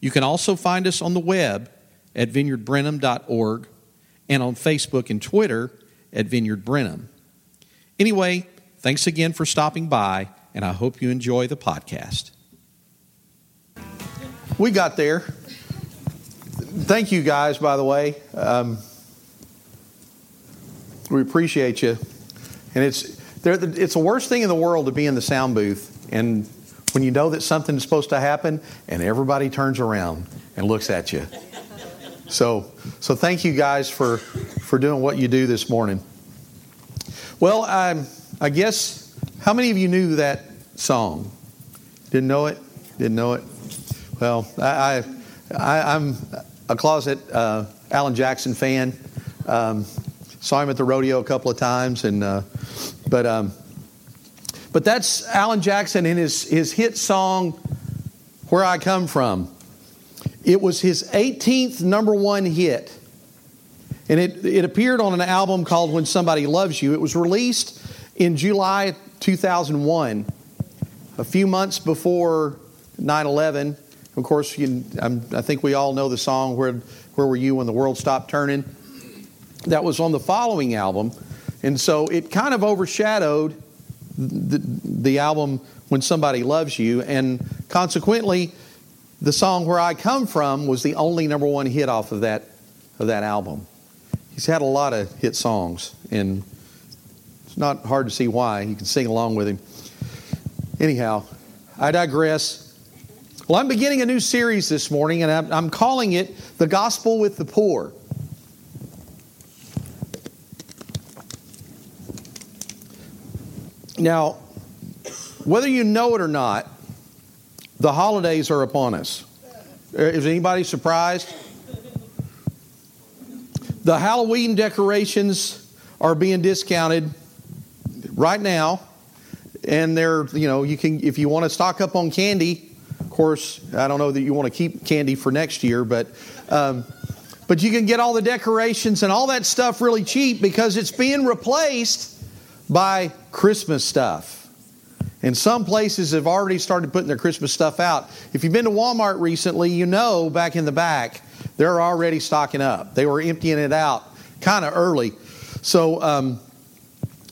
You can also find us on the web at vineyardbrenham.org and on Facebook and Twitter at Vineyard Brenham. Anyway, thanks again for stopping by, and I hope you enjoy the podcast. We got there. Thank you guys, by the way. Um, we appreciate you. And it's it's the worst thing in the world to be in the sound booth and when you know that something is supposed to happen and everybody turns around and looks at you. So, so thank you guys for, for doing what you do this morning. Well, I, I guess, how many of you knew that song? Didn't know it? Didn't know it? Well, I, I, am a closet uh, Alan Jackson fan. Um, saw him at the rodeo a couple of times, and uh, but um, but that's Alan Jackson in his his hit song "Where I Come From." It was his 18th number one hit. And it, it appeared on an album called When Somebody Loves You. It was released in July 2001, a few months before 9 11. Of course, you, i think we all know the song, Where, Where Were You When the World Stopped Turning? That was on the following album. And so it kind of overshadowed the, the album When Somebody Loves You. And consequently, the song Where I Come From was the only number one hit off of that, of that album. He's had a lot of hit songs, and it's not hard to see why. You can sing along with him. Anyhow, I digress. Well, I'm beginning a new series this morning, and I'm, I'm calling it The Gospel with the Poor. Now, whether you know it or not, the holidays are upon us. Uh, is anybody surprised? The Halloween decorations are being discounted right now. And they're, you know, you can, if you want to stock up on candy, of course, I don't know that you want to keep candy for next year, but, um, but you can get all the decorations and all that stuff really cheap because it's being replaced by Christmas stuff. And some places have already started putting their Christmas stuff out. If you've been to Walmart recently, you know back in the back, they're already stocking up. They were emptying it out kind of early. So, um,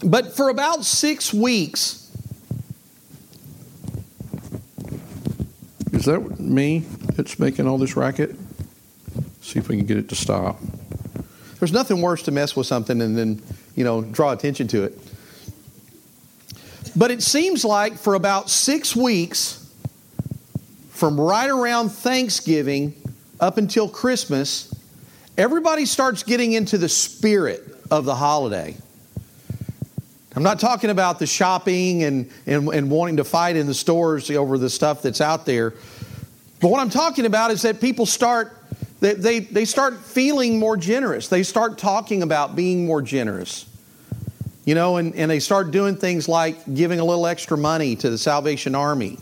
but for about six weeks, is that me that's making all this racket? See if we can get it to stop. There's nothing worse to mess with something and then, you know, draw attention to it. But it seems like for about six weeks, from right around Thanksgiving up until Christmas, everybody starts getting into the spirit of the holiday. I'm not talking about the shopping and, and, and wanting to fight in the stores over the stuff that's out there. But what I'm talking about is that people start they, they, they start feeling more generous. They start talking about being more generous. You know, and, and they start doing things like giving a little extra money to the Salvation Army.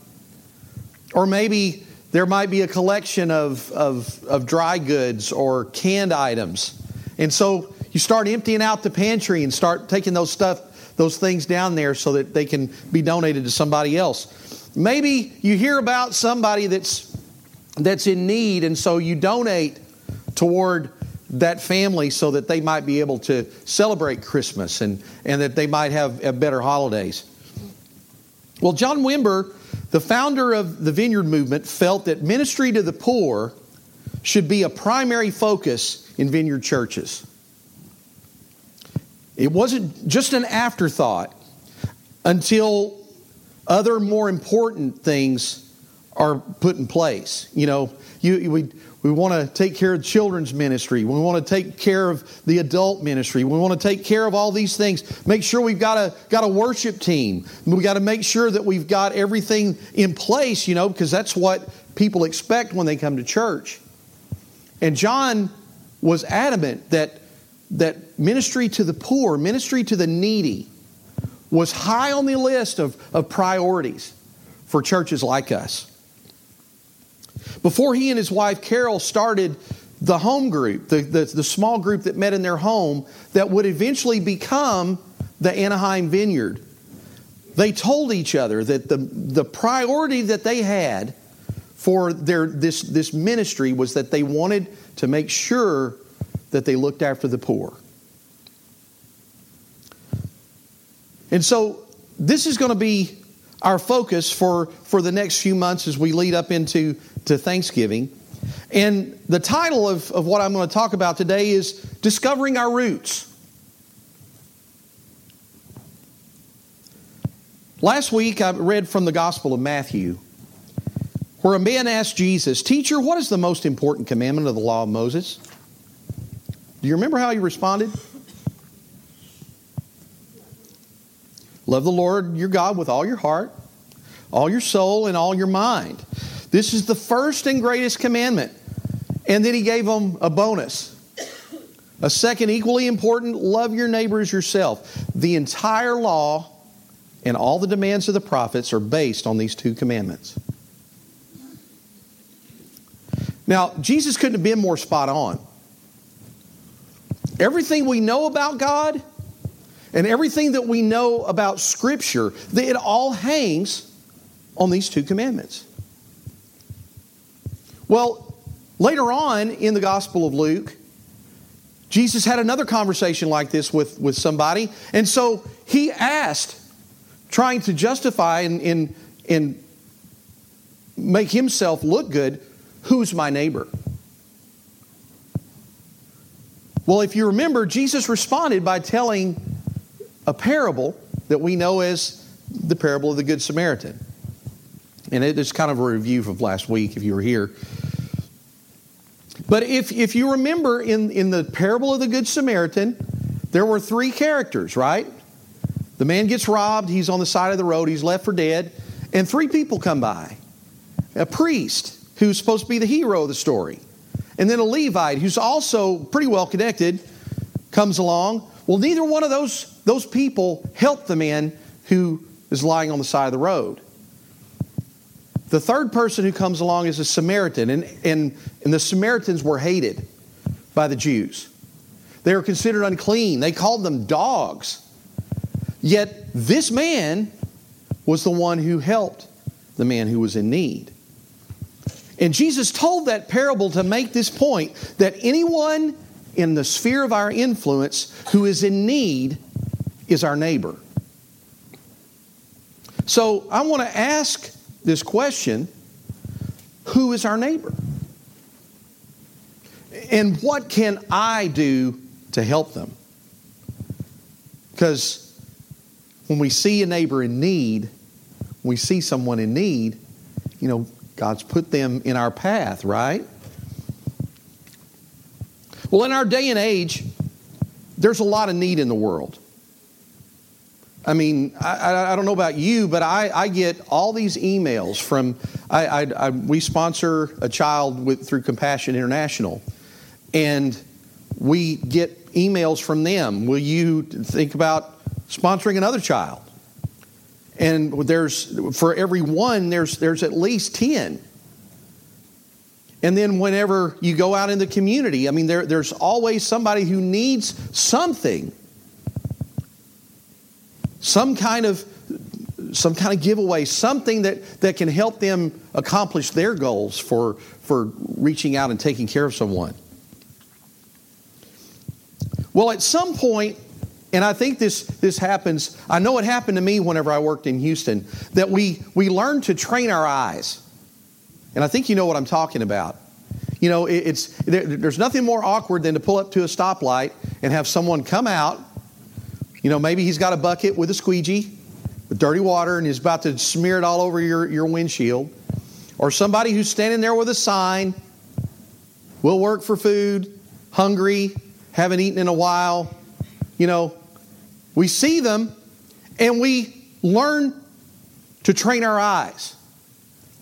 Or maybe there might be a collection of, of, of dry goods or canned items. And so you start emptying out the pantry and start taking those stuff, those things down there so that they can be donated to somebody else. Maybe you hear about somebody that's that's in need, and so you donate toward that family so that they might be able to celebrate Christmas and, and that they might have, have better holidays. Well, John Wimber, the founder of the Vineyard Movement, felt that ministry to the poor should be a primary focus in vineyard churches. It wasn't just an afterthought until other more important things are put in place. You know, you, we, We want to take care of children's ministry. We want to take care of the adult ministry. We want to take care of all these things. Make sure we've got a got a worship team. We got to make sure that we've got everything in place, you know, because that's what people expect when they come to church. And John was adamant that that ministry to the poor, ministry to the needy, was high on the list of, of priorities for churches like us. Before he and his wife Carol started the home group, the, the, the, small group that met in their home that would eventually become the Anaheim Vineyard, they told each other that the, the priority that they had for their, this, this ministry was that they wanted to make sure that they looked after the poor. And so this is going to be our focus for, for the next few months as we lead up into to Thanksgiving. And the title of, of what I'm going to talk about today is Discovering Our Roots. Last week I read from the Gospel of Matthew where a man asked Jesus, Teacher, what is the most important commandment of the law of Moses? Do you remember how he responded? Love the Lord your God with all your heart, all your soul, and all your mind. This is the first and greatest commandment. And then he gave them a bonus. A second, equally important love your neighbor as yourself. The entire law and all the demands of the prophets are based on these two commandments. Now, Jesus couldn't have been more spot on. Everything we know about God and everything that we know about Scripture, it all hangs on these two commandments. Well, later on in the Gospel of Luke, Jesus had another conversation like this with, with somebody, and so he asked, trying to justify and, and, and make himself look good, who's my neighbor? Well, if you remember, Jesus responded by telling a parable that we know as the parable of the Good Samaritan. And it is kind of a review of last week if you were here. But if, if you remember in, in the parable of the Good Samaritan, there were three characters, right? The man gets robbed, he's on the side of the road, he's left for dead, and three people come by. A priest, who's supposed to be the hero of the story. And then a Levite who's also pretty well connected comes along. Well, neither one of those, those people help the man who is lying on the side of the road. The third person who comes along is a Samaritan, and, and, and the Samaritans were hated by the Jews. They were considered unclean, they called them dogs. Yet this man was the one who helped the man who was in need. And Jesus told that parable to make this point that anyone in the sphere of our influence who is in need is our neighbor. So I want to ask this question who is our neighbor? And what can I do to help them? Because when we see a neighbor in need, we see someone in need, you know, God's put them in our path, right? Well, in our day and age, there's a lot of need in the world. I mean, I, I don't know about you, but I, I get all these emails from. I, we sponsor a child with, through Compassion International, and we get emails from them. Will you think about sponsoring another child? and there's for every one there's there's at least 10 and then whenever you go out in the community i mean there, there's always somebody who needs something some kind of some kind of giveaway something that, that can help them accomplish their goals for for reaching out and taking care of someone well at some point and I think this, this happens, I know it happened to me whenever I worked in Houston, that we, we learn to train our eyes. And I think you know what I'm talking about. You know, it, it's, there, there's nothing more awkward than to pull up to a stoplight and have someone come out. You know, maybe he's got a bucket with a squeegee with dirty water and he's about to smear it all over your, your windshield. Or somebody who's standing there with a sign We'll work for food, hungry, haven't eaten in a while. You know, we see them and we learn to train our eyes.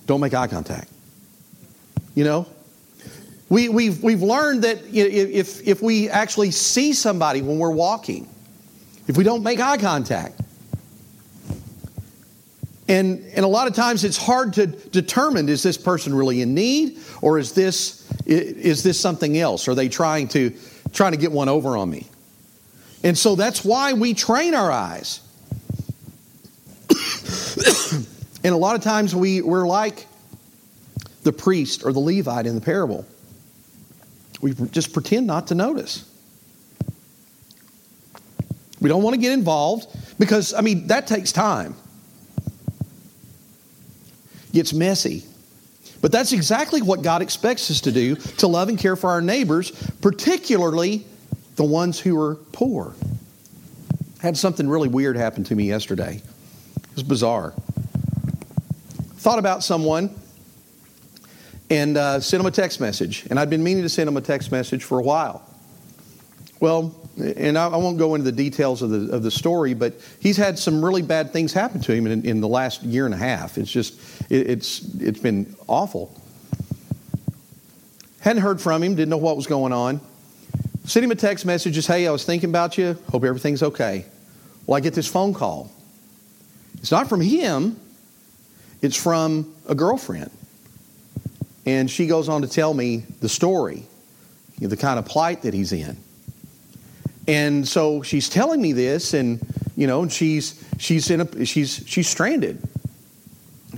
Don't make eye contact. You know, we, we've, we've learned that if, if we actually see somebody when we're walking, if we don't make eye contact, and, and a lot of times it's hard to determine is this person really in need or is this, is this something else? Are they trying to, trying to get one over on me? And so that's why we train our eyes. and a lot of times we, we're like the priest or the Levite in the parable. We just pretend not to notice. We don't want to get involved because, I mean, that takes time gets messy. But that's exactly what God expects us to do to love and care for our neighbors, particularly the ones who are poor. I had something really weird happen to me yesterday. It was bizarre. Thought about someone and uh, sent them a text message. And I'd been meaning to send them a text message for a while. Well, and I, won't go into the details of the, of the story, but he's had some really bad things happen to him in, in the last year and a half. It's just, it, it's, it's been awful. Hadn't heard from him, didn't know what was going on. Sent him a text message, just, hey, I was thinking about you, hope everything's okay. Well, I get this phone call. It's not from him, it's from a girlfriend. And she goes on to tell me the story, you know, the kind of plight that he's in. And so she's telling me this, and you know, she's she's in a she's she's stranded.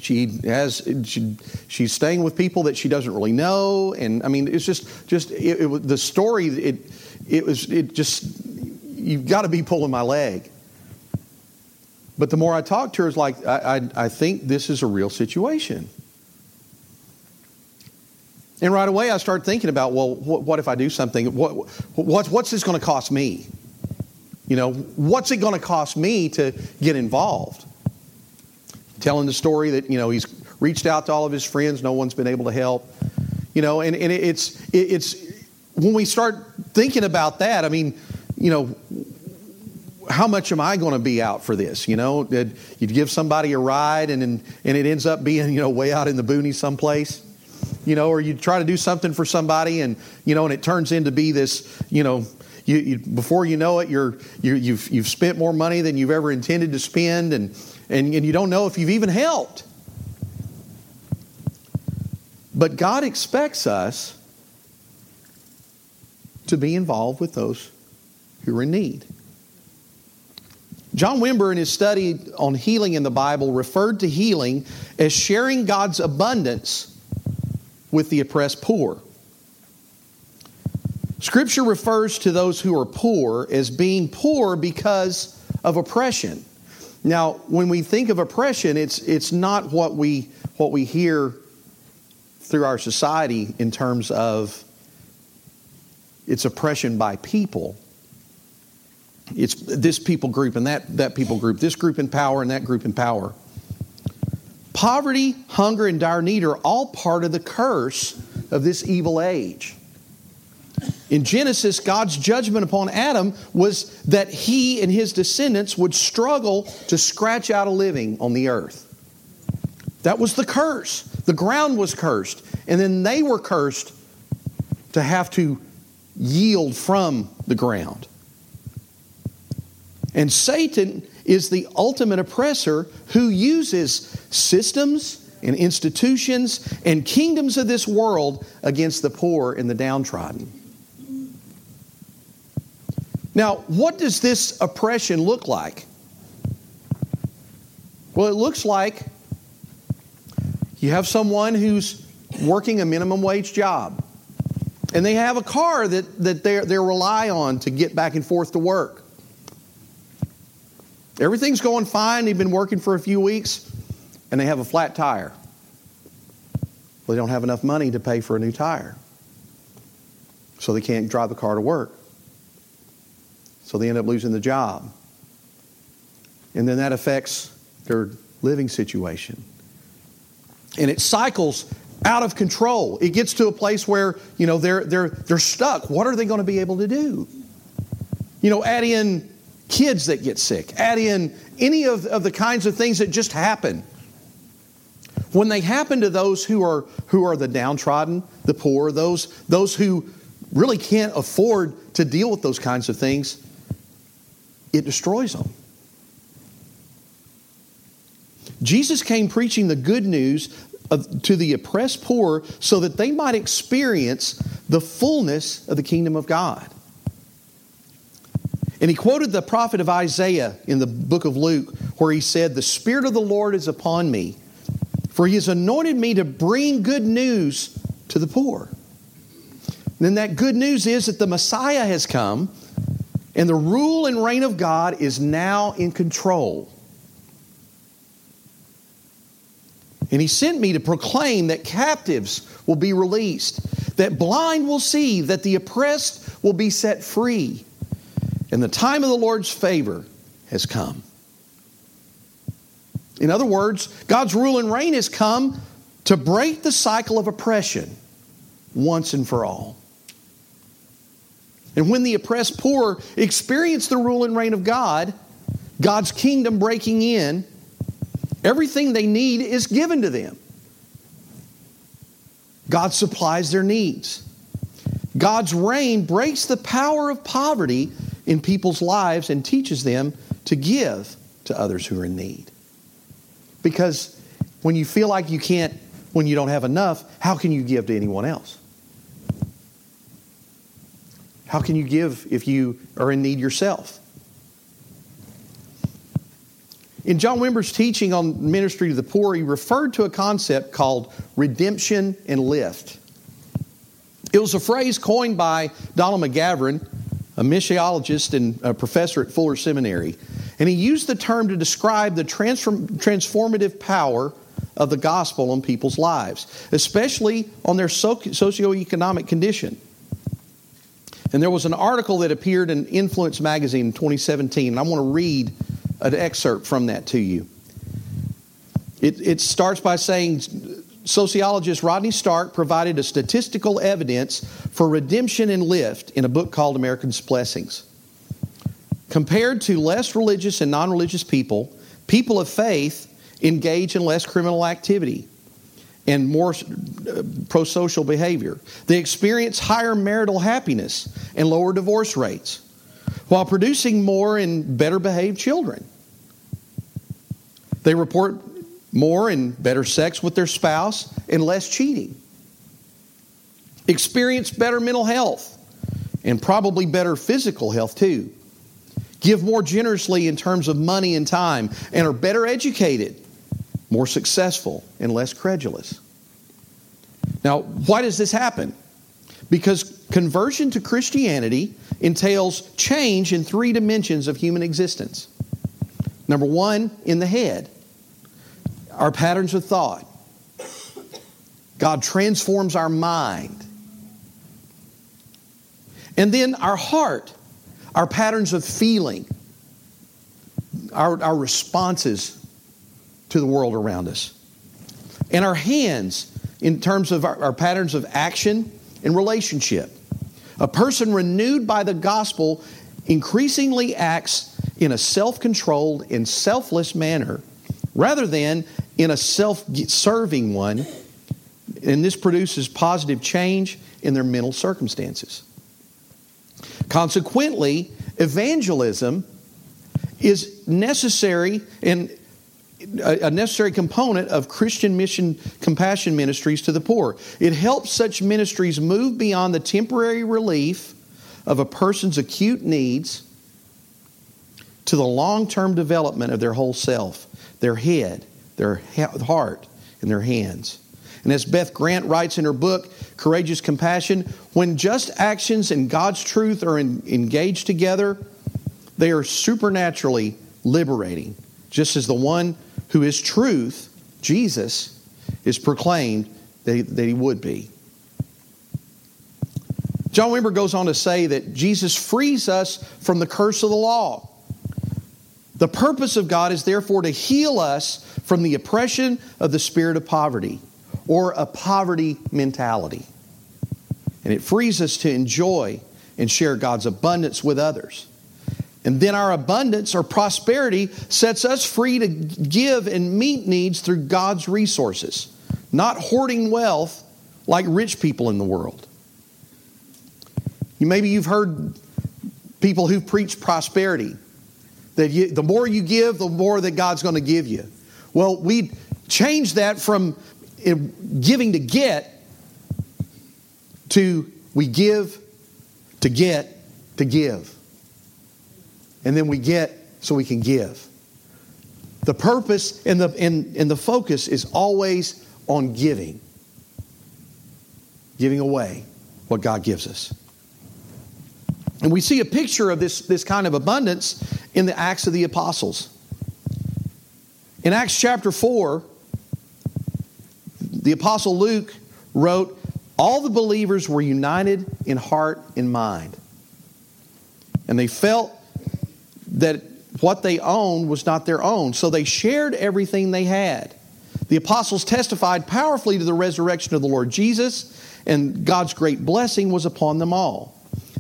She has she, she's staying with people that she doesn't really know, and I mean, it's just just it, it, the story. It it was it just you've got to be pulling my leg. But the more I talk to her, it's like I, I, I think this is a real situation. And right away, I start thinking about, well, what, what if I do something? What, what, what's this going to cost me? You know, what's it going to cost me to get involved? Telling the story that, you know, he's reached out to all of his friends, no one's been able to help. You know, and, and it's, it's, when we start thinking about that, I mean, you know, how much am I going to be out for this? You know, you'd give somebody a ride and, and it ends up being, you know, way out in the boonies someplace you know, or you try to do something for somebody and, you know, and it turns into be this, you know, you, you, before you know it, you're, you, have you've, you've spent more money than you've ever intended to spend, and, and, and you don't know if you've even helped. But God expects us to be involved with those who are in need. John Wimber, in his study on healing in the Bible, referred to healing as sharing God's abundance with the oppressed poor. Scripture refers to those who are poor as being poor because of oppression. Now, when we think of oppression, it's, it's not what we, what we hear through our society in terms of it's oppression by people. It's this people group and that, that people group, this group in power and that group in power. Poverty, hunger, and dire need are all part of the curse of this evil age. In Genesis, God's judgment upon Adam was that he and his descendants would struggle to scratch out a living on the earth. That was the curse. The ground was cursed, and then they were cursed to have to yield from the ground. And Satan is the ultimate oppressor who uses systems and institutions and kingdoms of this world against the poor and the downtrodden. Now, what does this oppression look like? Well, it looks like you have someone who's working a minimum wage job, and they have a car that, that they they rely on to get back and forth to work. Everything's going fine. They've been working for a few weeks and they have a flat tire. Well, they don't have enough money to pay for a new tire. So they can't drive the car to work. So they end up losing the job. And then that affects their living situation. And it cycles out of control. It gets to a place where, you know, they're, they're, they're stuck. What are they going to be able to do? You know, add in kids that get sick, add in any of, of the kinds of things that just happen. When they happen to those who are, who are the downtrodden, the poor, those, those who really can't afford to deal with those kinds of things, it destroys them. Jesus came preaching the good news of, to the oppressed poor so that they might experience the fullness of the kingdom of God. And he quoted the prophet of Isaiah in the book of Luke, where he said, The Spirit of the Lord is upon me, for he has anointed me to bring good news to the poor. And then that good news is that the Messiah has come, and the rule and reign of God is now in control. And he sent me to proclaim that captives will be released, that blind will see, that the oppressed will be set free. And the time of the Lord's favor has come. In other words, God's rule and reign has come to break the cycle of oppression once and for all. And when the oppressed poor experience the rule and reign of God, God's kingdom breaking in, Everything they need is given to them. God supplies their needs. God's reign breaks the power of poverty in people's lives and teaches them to give to others who are in need. Because when you feel like you can't, when you don't have enough, how can you give to anyone else? How can you give if you are in need yourself? In John Wimber's teaching on ministry to the poor, he referred to a concept called redemption and lift. It was a phrase coined by Donald McGavran, a missiologist and a professor at Fuller Seminary. And he used the term to describe the transform, transformative power of the gospel on people's lives, especially on their socioeconomic condition. And there was an article that appeared in Influence magazine in 2017, and I want to read an excerpt from that to you. It, it starts by saying sociologist Rodney Stark provided a statistical evidence for redemption and lift in a book called America's Blessings. Compared to less religious and non religious people, people of faith engage in less criminal activity and more uh, pro social behavior. They experience higher marital happiness and lower divorce rates while producing more and better behaved children. They report more and better sex with their spouse and less cheating. Experience better mental health and probably better physical health too. Give more generously in terms of money and time and are better educated, more successful, and less credulous. Now, why does this happen? Because conversion to Christianity entails change in three dimensions of human existence. Number one, in the head, our patterns of thought. God transforms our mind. And then our heart, our patterns of feeling, our, our responses to the world around us. And our hands, in terms of our, our patterns of action and relationship. A person renewed by the gospel increasingly acts in a self controlled and selfless manner rather than in a self serving one. And this produces positive change in their mental circumstances. Consequently, evangelism is necessary and a necessary component of Christian mission compassion ministries to the poor. It helps such ministries move beyond the temporary relief of a person's acute needs to the long term development of their whole self, their head, their heart, and their hands. And as Beth Grant writes in her book, Courageous Compassion, when just actions and God's truth are in, engaged together, they are supernaturally liberating, just as the one who is truth, Jesus, is proclaimed that he, would be. John Wimber goes on to say that Jesus frees us from the curse of the law. The purpose of God is therefore to heal us from the oppression of the spirit of poverty, or a poverty mentality. And it frees us to enjoy and share God's abundance with others. And then our abundance or prosperity sets us free to give and meet needs through God's resources, not hoarding wealth like rich people in the world. Maybe you've heard people who preach prosperity that you, the more you give, the more that God's going to give you. Well, we change that from giving to get to we give to get to give. And then we get so we can give. The purpose and the, and, and the focus is always on giving, giving away what God gives us. And we see a picture of this, this kind of abundance in the Acts of the Apostles. In Acts chapter 4, the Apostle Luke wrote, All the believers were united in heart and mind. And they felt that what they owned was not their own, so they shared everything they had. The apostles testified powerfully to the resurrection of the Lord Jesus, and God's great blessing was upon them all.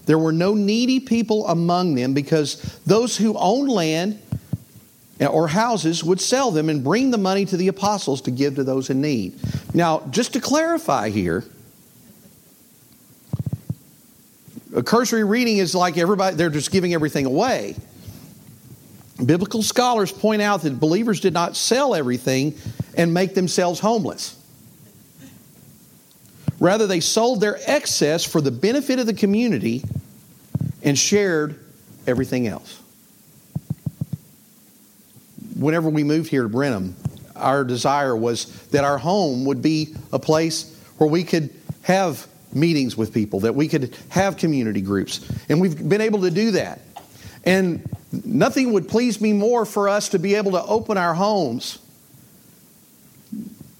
There were no needy people among them because those who owned land or houses would sell them and bring the money to the apostles to give to those in need. Now, just to clarify here, a cursory reading is like everybody, they're just giving everything away. Biblical scholars point out that believers did not sell everything and make themselves homeless. Rather, they sold their excess for the benefit of the community and shared everything else. Whenever we moved here to Brenham, our desire was that our home would be a place where we could have meetings with people, that we could have community groups. And we've been able to do that. And nothing would please me more for us to be able to open our homes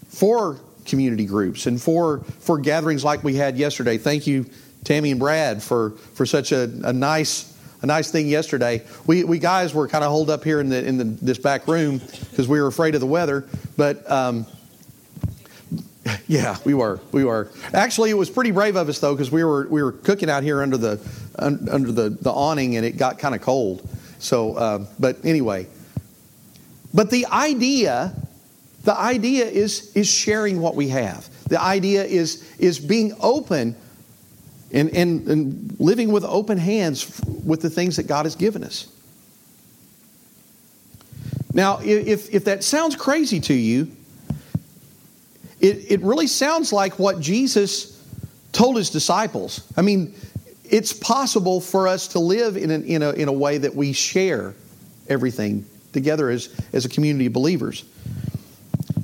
for community groups and for, for gatherings like we had yesterday. Thank you, Tammy and Brad, for, for such a, a nice a nice thing yesterday. We, we guys were kind of holed up here in the in the, this back room because we were afraid of the weather. But um, yeah, we were we were. Actually, it was pretty brave of us though because we were we were cooking out here under the under the, the awning and it got kind of cold. So, uh, but anyway, but the idea the idea is, is sharing what we have. The idea is, is being open and, and, and living with open hands with the things that God has given us. Now, if, if that sounds crazy to you, it, it really sounds like what Jesus told his disciples. I mean, it's possible for us to live in, an, in, a, in a way that we share everything together as, as a community of believers.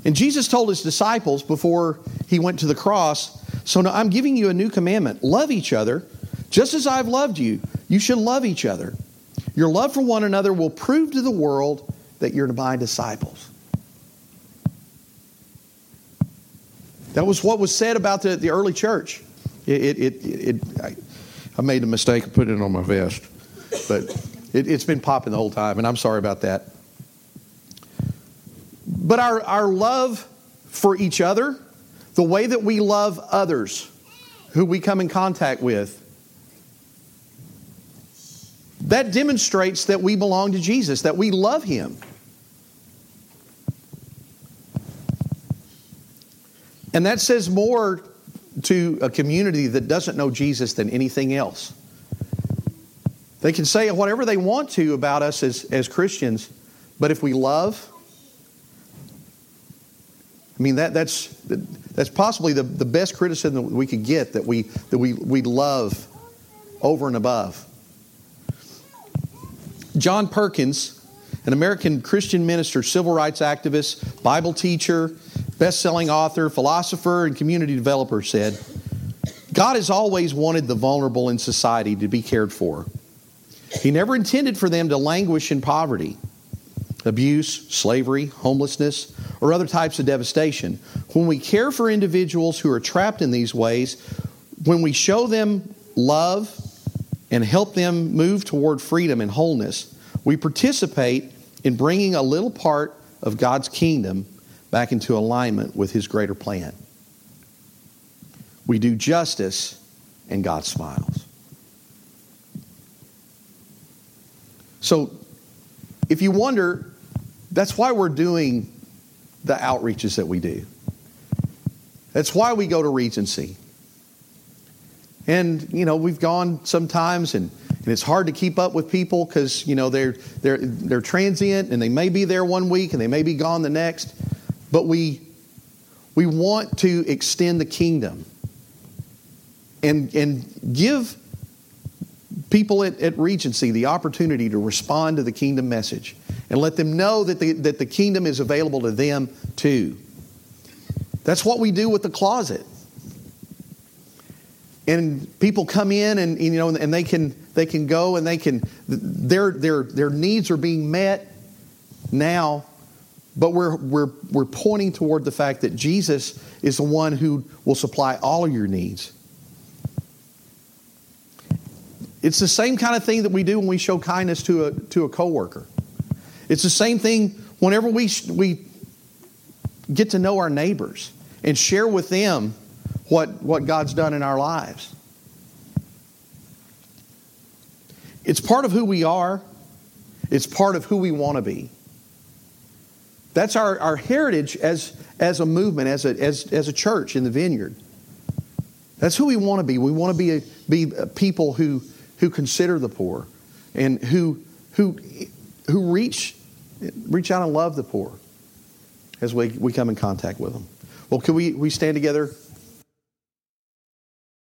And Jesus told his disciples before he went to the cross, So now I'm giving you a new commandment love each other. Just as I've loved you, you should love each other. Your love for one another will prove to the world that you're my disciples. That was what was said about the, the early church. It, it, it, I, I, made a mistake of putting it on my vest, but it, it's been popping the whole time, and I'm sorry about that. But our, our love for each other, the way that we love others who we come in contact with, that demonstrates that we belong to Jesus, that we love Him. And that says more to a community that doesn't know Jesus than anything else. They can say whatever they want to about us as, as Christians, but if we love, I mean, that, that's, that's possibly the, the best criticism that we could get that we, that we, we love over and above. John Perkins, an American Christian minister, civil rights activist, Bible teacher, best selling author, philosopher, and community developer, said God has always wanted the vulnerable in society to be cared for. He never intended for them to languish in poverty abuse, slavery, homelessness, or other types of devastation. When we care for individuals who are trapped in these ways, when we show them love and help them move toward freedom and wholeness, we participate in bringing a little part of God's kingdom back into alignment with His greater plan. We do justice, and God smiles. So, if you wonder, that's why we're doing the outreaches that we do. That's why we go to Regency. And, you know, we've gone sometimes and, and it's hard to keep up with people because, you know, they're, they're, they're transient and they may be there one week and they may be gone the next. But we, we want to extend the kingdom and, and give people at, at Regency the opportunity to respond to the kingdom message and let them know that the, that the kingdom is available to them too. That's what we do with the closet. And people come in and you know and they can they can go and they can their their their needs are being met now but we're, we're, we're pointing toward the fact that Jesus is the one who will supply all of your needs. It's the same kind of thing that we do when we show kindness to a, to a coworker. It's the same thing whenever we, we get to know our neighbors and share with them what, what God's done in our lives. It's part of who we are, it's part of who we want to be. That's our, our heritage as, as a movement, as a, as, as a church in the vineyard. That's who we want to be. We want to be, a, be a people who, who consider the poor and who, who, who reach, reach out and love the poor as we, we come in contact with them. Well, can we, we stand together